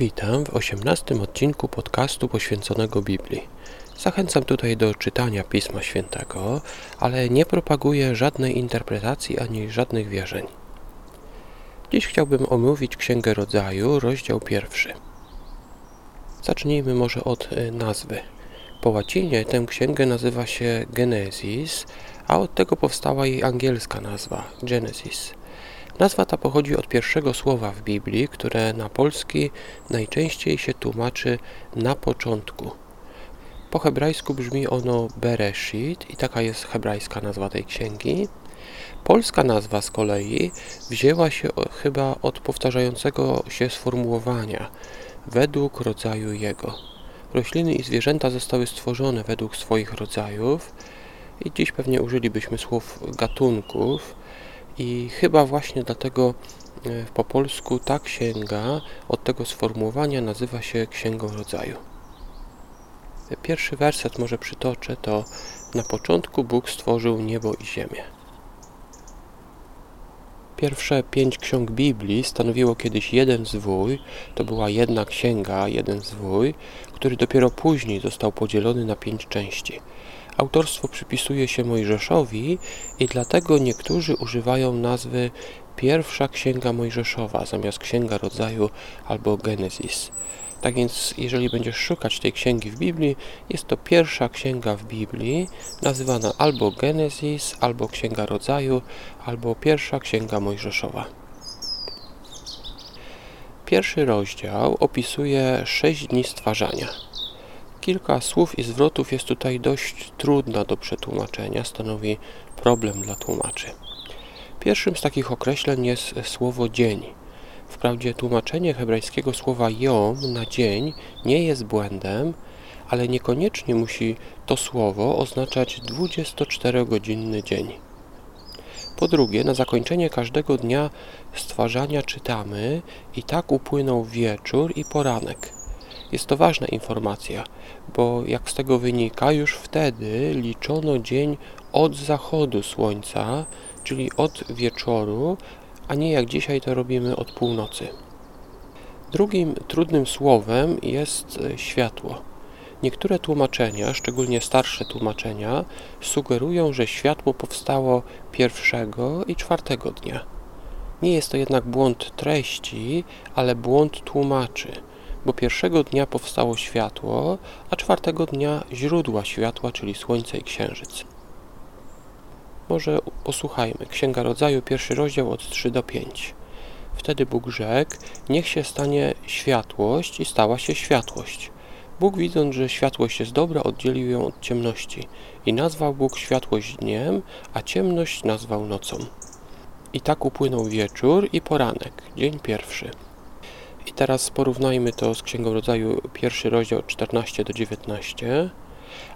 Witam w osiemnastym odcinku podcastu poświęconego Biblii. Zachęcam tutaj do czytania Pisma Świętego, ale nie propaguję żadnej interpretacji ani żadnych wierzeń. Dziś chciałbym omówić Księgę Rodzaju, rozdział pierwszy. Zacznijmy może od y, nazwy. Po łacinie tę księgę nazywa się Genesis, a od tego powstała jej angielska nazwa Genesis. Nazwa ta pochodzi od pierwszego słowa w Biblii, które na polski najczęściej się tłumaczy na początku. Po hebrajsku brzmi ono Bereshit i taka jest hebrajska nazwa tej księgi. Polska nazwa z kolei wzięła się chyba od powtarzającego się sformułowania według rodzaju jego. Rośliny i zwierzęta zostały stworzone według swoich rodzajów i dziś pewnie użylibyśmy słów gatunków, i chyba właśnie dlatego e, po polsku ta księga od tego sformułowania nazywa się Księgą Rodzaju. Pierwszy werset może przytoczę to Na początku Bóg stworzył niebo i ziemię. Pierwsze pięć ksiąg Biblii stanowiło kiedyś jeden zwój, to była jedna księga, jeden zwój, który dopiero później został podzielony na pięć części. Autorstwo przypisuje się Mojżeszowi i dlatego niektórzy używają nazwy pierwsza księga Mojżeszowa zamiast księga rodzaju albo Genesis. Tak więc, jeżeli będziesz szukać tej księgi w Biblii, jest to pierwsza księga w Biblii, nazywana albo Genesis, albo księga rodzaju, albo pierwsza księga Mojżeszowa. Pierwszy rozdział opisuje sześć dni stwarzania. Kilka słów i zwrotów jest tutaj dość trudna do przetłumaczenia, stanowi problem dla tłumaczy. Pierwszym z takich określeń jest słowo dzień. Wprawdzie tłumaczenie hebrajskiego słowa jom na dzień nie jest błędem, ale niekoniecznie musi to słowo oznaczać 24-godzinny dzień. Po drugie, na zakończenie każdego dnia stwarzania czytamy i tak upłynął wieczór i poranek. Jest to ważna informacja, bo jak z tego wynika, już wtedy liczono dzień od zachodu słońca, czyli od wieczoru, a nie jak dzisiaj to robimy od północy. Drugim trudnym słowem jest światło. Niektóre tłumaczenia, szczególnie starsze tłumaczenia, sugerują, że światło powstało pierwszego i czwartego dnia. Nie jest to jednak błąd treści, ale błąd tłumaczy bo pierwszego dnia powstało światło, a czwartego dnia źródła światła, czyli słońce i księżyc. Może posłuchajmy. Księga Rodzaju, pierwszy rozdział od 3 do 5. Wtedy Bóg rzekł, niech się stanie światłość i stała się światłość. Bóg widząc, że światłość jest dobra, oddzielił ją od ciemności i nazwał Bóg światłość dniem, a ciemność nazwał nocą. I tak upłynął wieczór i poranek, dzień pierwszy. I teraz porównajmy to z Księgą Rodzaju, pierwszy rozdział 14 do 19.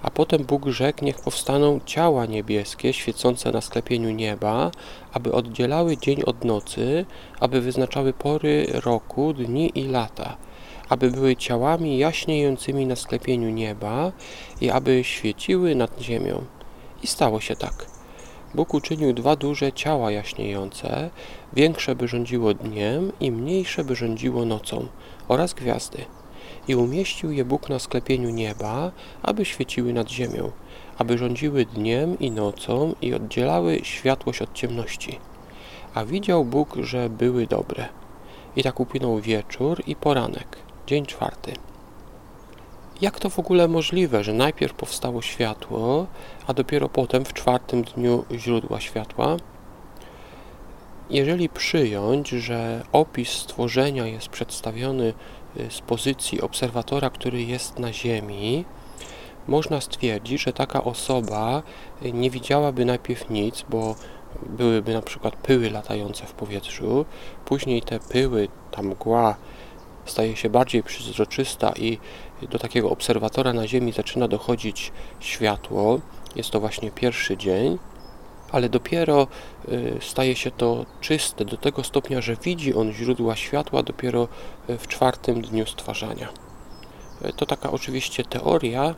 A potem Bóg rzekł, niech powstaną ciała niebieskie, świecące na sklepieniu nieba, aby oddzielały dzień od nocy, aby wyznaczały pory roku, dni i lata, aby były ciałami jaśniejącymi na sklepieniu nieba i aby świeciły nad ziemią. I stało się tak. Bóg uczynił dwa duże ciała jaśniejące, większe by rządziło dniem i mniejsze by rządziło nocą, oraz gwiazdy. I umieścił je Bóg na sklepieniu nieba, aby świeciły nad ziemią, aby rządziły dniem i nocą i oddzielały światłość od ciemności. A widział Bóg, że były dobre. I tak upłynął wieczór i poranek, dzień czwarty. Jak to w ogóle możliwe, że najpierw powstało światło, a dopiero potem w czwartym dniu źródła światła? Jeżeli przyjąć, że opis stworzenia jest przedstawiony y, z pozycji obserwatora, który jest na Ziemi, można stwierdzić, że taka osoba y, nie widziałaby najpierw nic, bo byłyby na przykład pyły latające w powietrzu, później te pyły, ta mgła staje się bardziej przezroczysta i do takiego obserwatora na Ziemi zaczyna dochodzić światło. Jest to właśnie pierwszy dzień, ale dopiero y, staje się to czyste do tego stopnia, że widzi on źródła światła dopiero y, w czwartym dniu stwarzania. Y, to taka oczywiście teoria,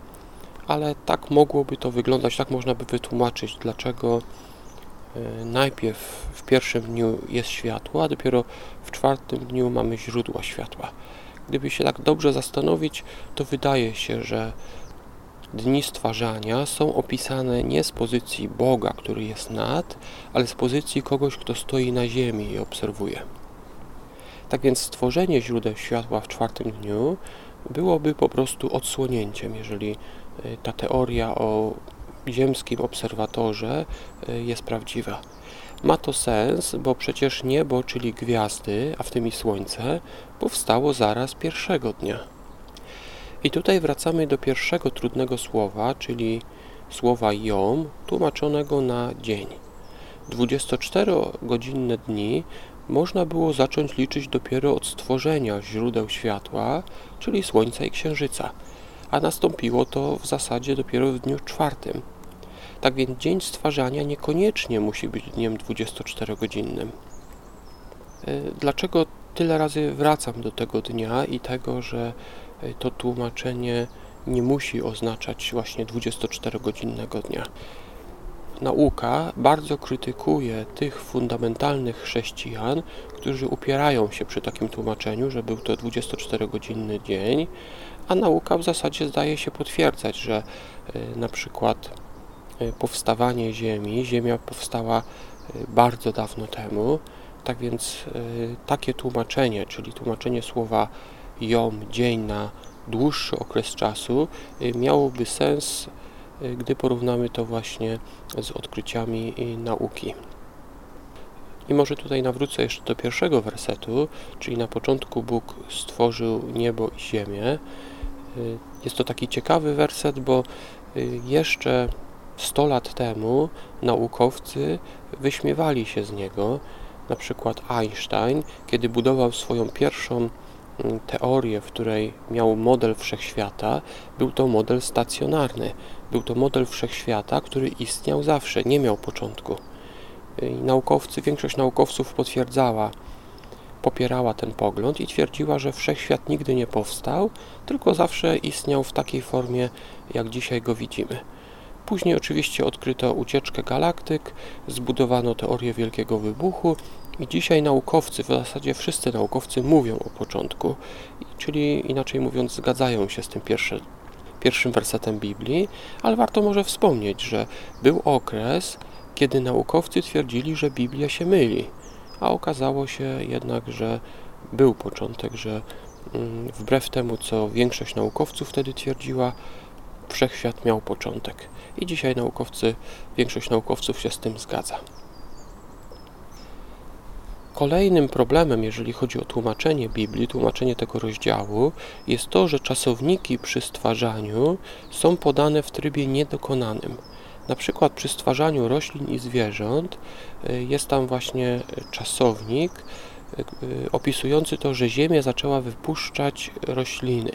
ale tak mogłoby to wyglądać, tak można by wytłumaczyć, dlaczego najpierw w pierwszym dniu jest światło, a dopiero w czwartym dniu mamy źródła światła. Gdyby się tak dobrze zastanowić, to wydaje się, że dni stwarzania są opisane nie z pozycji Boga, który jest nad, ale z pozycji kogoś, kto stoi na ziemi i obserwuje. Tak więc stworzenie źródeł światła w czwartym dniu byłoby po prostu odsłonięciem, jeżeli e, ta teoria o ziemskim obserwatorze e, jest prawdziwa. Ma to sens, bo przecież niebo, czyli gwiazdy, a w tym i słońce, powstało zaraz pierwszego dnia. I tutaj wracamy do pierwszego trudnego słowa, czyli słowa jom, tłumaczonego na dzień. 24-godzinne dni można było zacząć liczyć dopiero od stworzenia źródeł światła, czyli Słońca i Księżyca, a nastąpiło to w zasadzie dopiero w dniu czwartym. Tak więc dzień stwarzania niekoniecznie musi być dniem 24-godzinnym. E, dlaczego tyle razy wracam do tego dnia i tego, że e, to tłumaczenie nie musi oznaczać właśnie 24-godzinnego dnia? Nauka bardzo krytykuje tych fundamentalnych chrześcijan, którzy upierają się przy takim tłumaczeniu, że był to 24-godzinny dzień, a nauka w zasadzie zdaje się potwierdzać, że e, na przykład powstawanie Ziemi, Ziemia powstała e, bardzo dawno temu, tak więc takie tłumaczenie, czyli tłumaczenie słowa jom, dzień na dłuższy okres czasu, miałoby sens gdy porównamy to właśnie z odkryciami nauki. I może tutaj nawrócę jeszcze do pierwszego wersetu, czyli na początku Bóg stworzył niebo i ziemię. Jest to taki ciekawy werset, bo jeszcze 100 lat temu naukowcy wyśmiewali się z niego. Na przykład Einstein, kiedy budował swoją pierwszą mm, teorię, w której miał model wszechświata, był to model stacjonarny. Był to model wszechświata, który istniał zawsze, nie miał początku. I naukowcy, większość naukowców potwierdzała, popierała ten pogląd i twierdziła, że wszechświat nigdy nie powstał, tylko zawsze istniał w takiej formie, jak dzisiaj go widzimy. Później oczywiście odkryto ucieczkę galaktyk, zbudowano teorię wielkiego wybuchu i dzisiaj naukowcy, w zasadzie wszyscy naukowcy mówią o początku, czyli inaczej mówiąc zgadzają się z tym pierwszym pierwszym wersetem Biblii, ale warto może wspomnieć, że był okres, kiedy naukowcy twierdzili, że Biblia się myli, a okazało się jednak, że był początek, że mm, wbrew temu, co większość naukowców wtedy twierdziła, wszechświat miał początek. I dzisiaj naukowcy, większość naukowców się z tym zgadza. Kolejnym problemem, jeżeli chodzi o tłumaczenie Biblii, tłumaczenie tego rozdziału, jest to, że czasowniki przy stwarzaniu są podane w trybie niedokonanym. Na przykład przy stwarzaniu roślin i zwierząt y, jest tam właśnie czasownik y, y, opisujący to, że Ziemia zaczęła wypuszczać rośliny,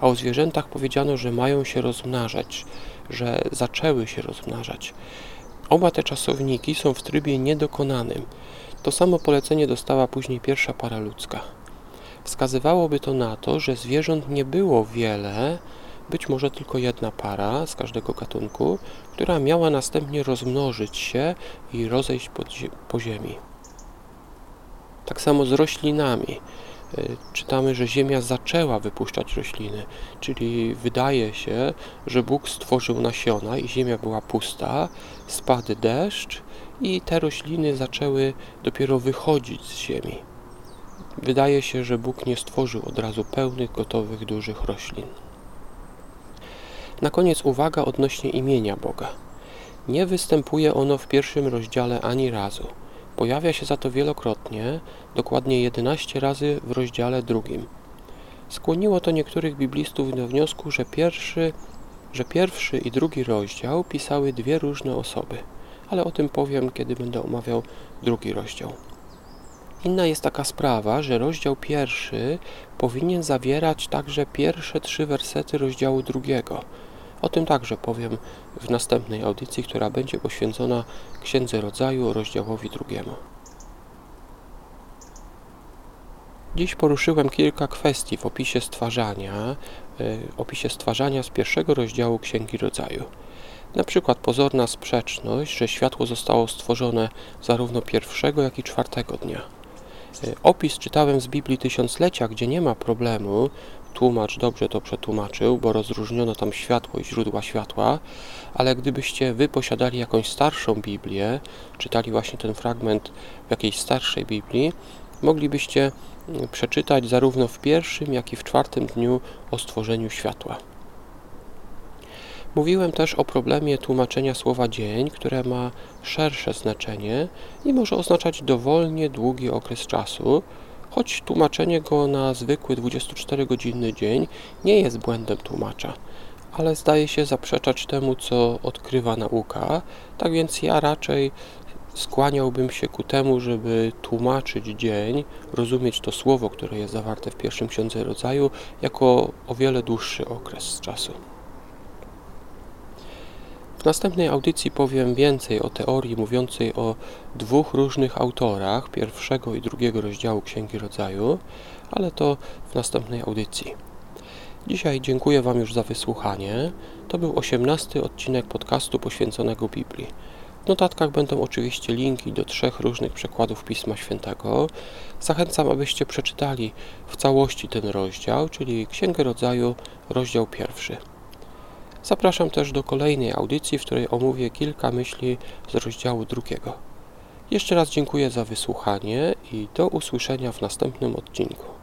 a o zwierzętach powiedziano, że mają się rozmnażać, że zaczęły się rozmnażać. Oba te czasowniki są w trybie niedokonanym. To samo polecenie dostała później pierwsza para ludzka. Wskazywałoby to na to, że zwierząt nie było wiele, być może tylko jedna para z każdego gatunku, która miała następnie rozmnożyć się i rozejść po ziemi. Tak samo z roślinami. E, czytamy, że Ziemia zaczęła wypuszczać rośliny, czyli wydaje się, że Bóg stworzył nasiona i Ziemia była pusta, spadł deszcz i te rośliny zaczęły dopiero wychodzić z ziemi. Wydaje się, że Bóg nie stworzył od razu pełnych, gotowych, dużych roślin. Na koniec uwaga odnośnie imienia Boga. Nie występuje ono w pierwszym rozdziale ani razu. Pojawia się za to wielokrotnie, dokładnie 11 razy w rozdziale drugim. Skłoniło to niektórych biblistów do wniosku, że pierwszy, że pierwszy i drugi rozdział pisały dwie różne osoby – ale o tym powiem, kiedy będę omawiał drugi rozdział. Inna jest taka sprawa, że rozdział pierwszy powinien zawierać także pierwsze trzy wersety rozdziału drugiego. O tym także powiem w następnej audycji, która będzie poświęcona Księdze Rodzaju, rozdziałowi drugiemu. Dziś poruszyłem kilka kwestii w opisie stwarzania, y, opisie stwarzania z pierwszego rozdziału Księgi Rodzaju. Na przykład pozorna sprzeczność, że światło zostało stworzone zarówno pierwszego, jak i czwartego dnia. Y, Opis czytałem z Biblii Tysiąclecia, gdzie nie ma problemu. Tłumacz dobrze to przetłumaczył, bo rozróżniono tam światło i źródła światła, ale gdybyście wy posiadali jakąś starszą Biblię, czytali właśnie ten fragment w jakiejś starszej Biblii, moglibyście y, przeczytać zarówno w pierwszym, jak i w czwartym dniu o stworzeniu światła. Mówiłem też o problemie tłumaczenia słowa dzień, które ma szersze znaczenie i może oznaczać dowolnie długi okres czasu, choć tłumaczenie go na zwykły 24-godzinny dzień nie jest błędem tłumacza, ale zdaje się zaprzeczać temu, co odkrywa nauka, tak więc ja raczej skłaniałbym się ku temu, żeby tłumaczyć dzień, rozumieć to słowo, które jest zawarte w pierwszym księdze rodzaju, jako o wiele dłuższy okres czasu. W następnej audycji powiem więcej o teorii mówiącej o dwóch różnych autorach pierwszego i drugiego rozdziału Księgi Rodzaju, ale to w następnej audycji. Dzisiaj dziękuję Wam już za wysłuchanie. To był osiemnasty odcinek podcastu poświęconego Biblii. W notatkach będą oczywiście linki do trzech różnych przekładów Pisma Świętego. Zachęcam, abyście przeczytali w całości ten rozdział, czyli Księgę Rodzaju, rozdział pierwszy. Zapraszam też do kolejnej audycji, w której omówię kilka myśli z rozdziału drugiego. Jeszcze raz dziękuję za wysłuchanie i do usłyszenia w następnym odcinku.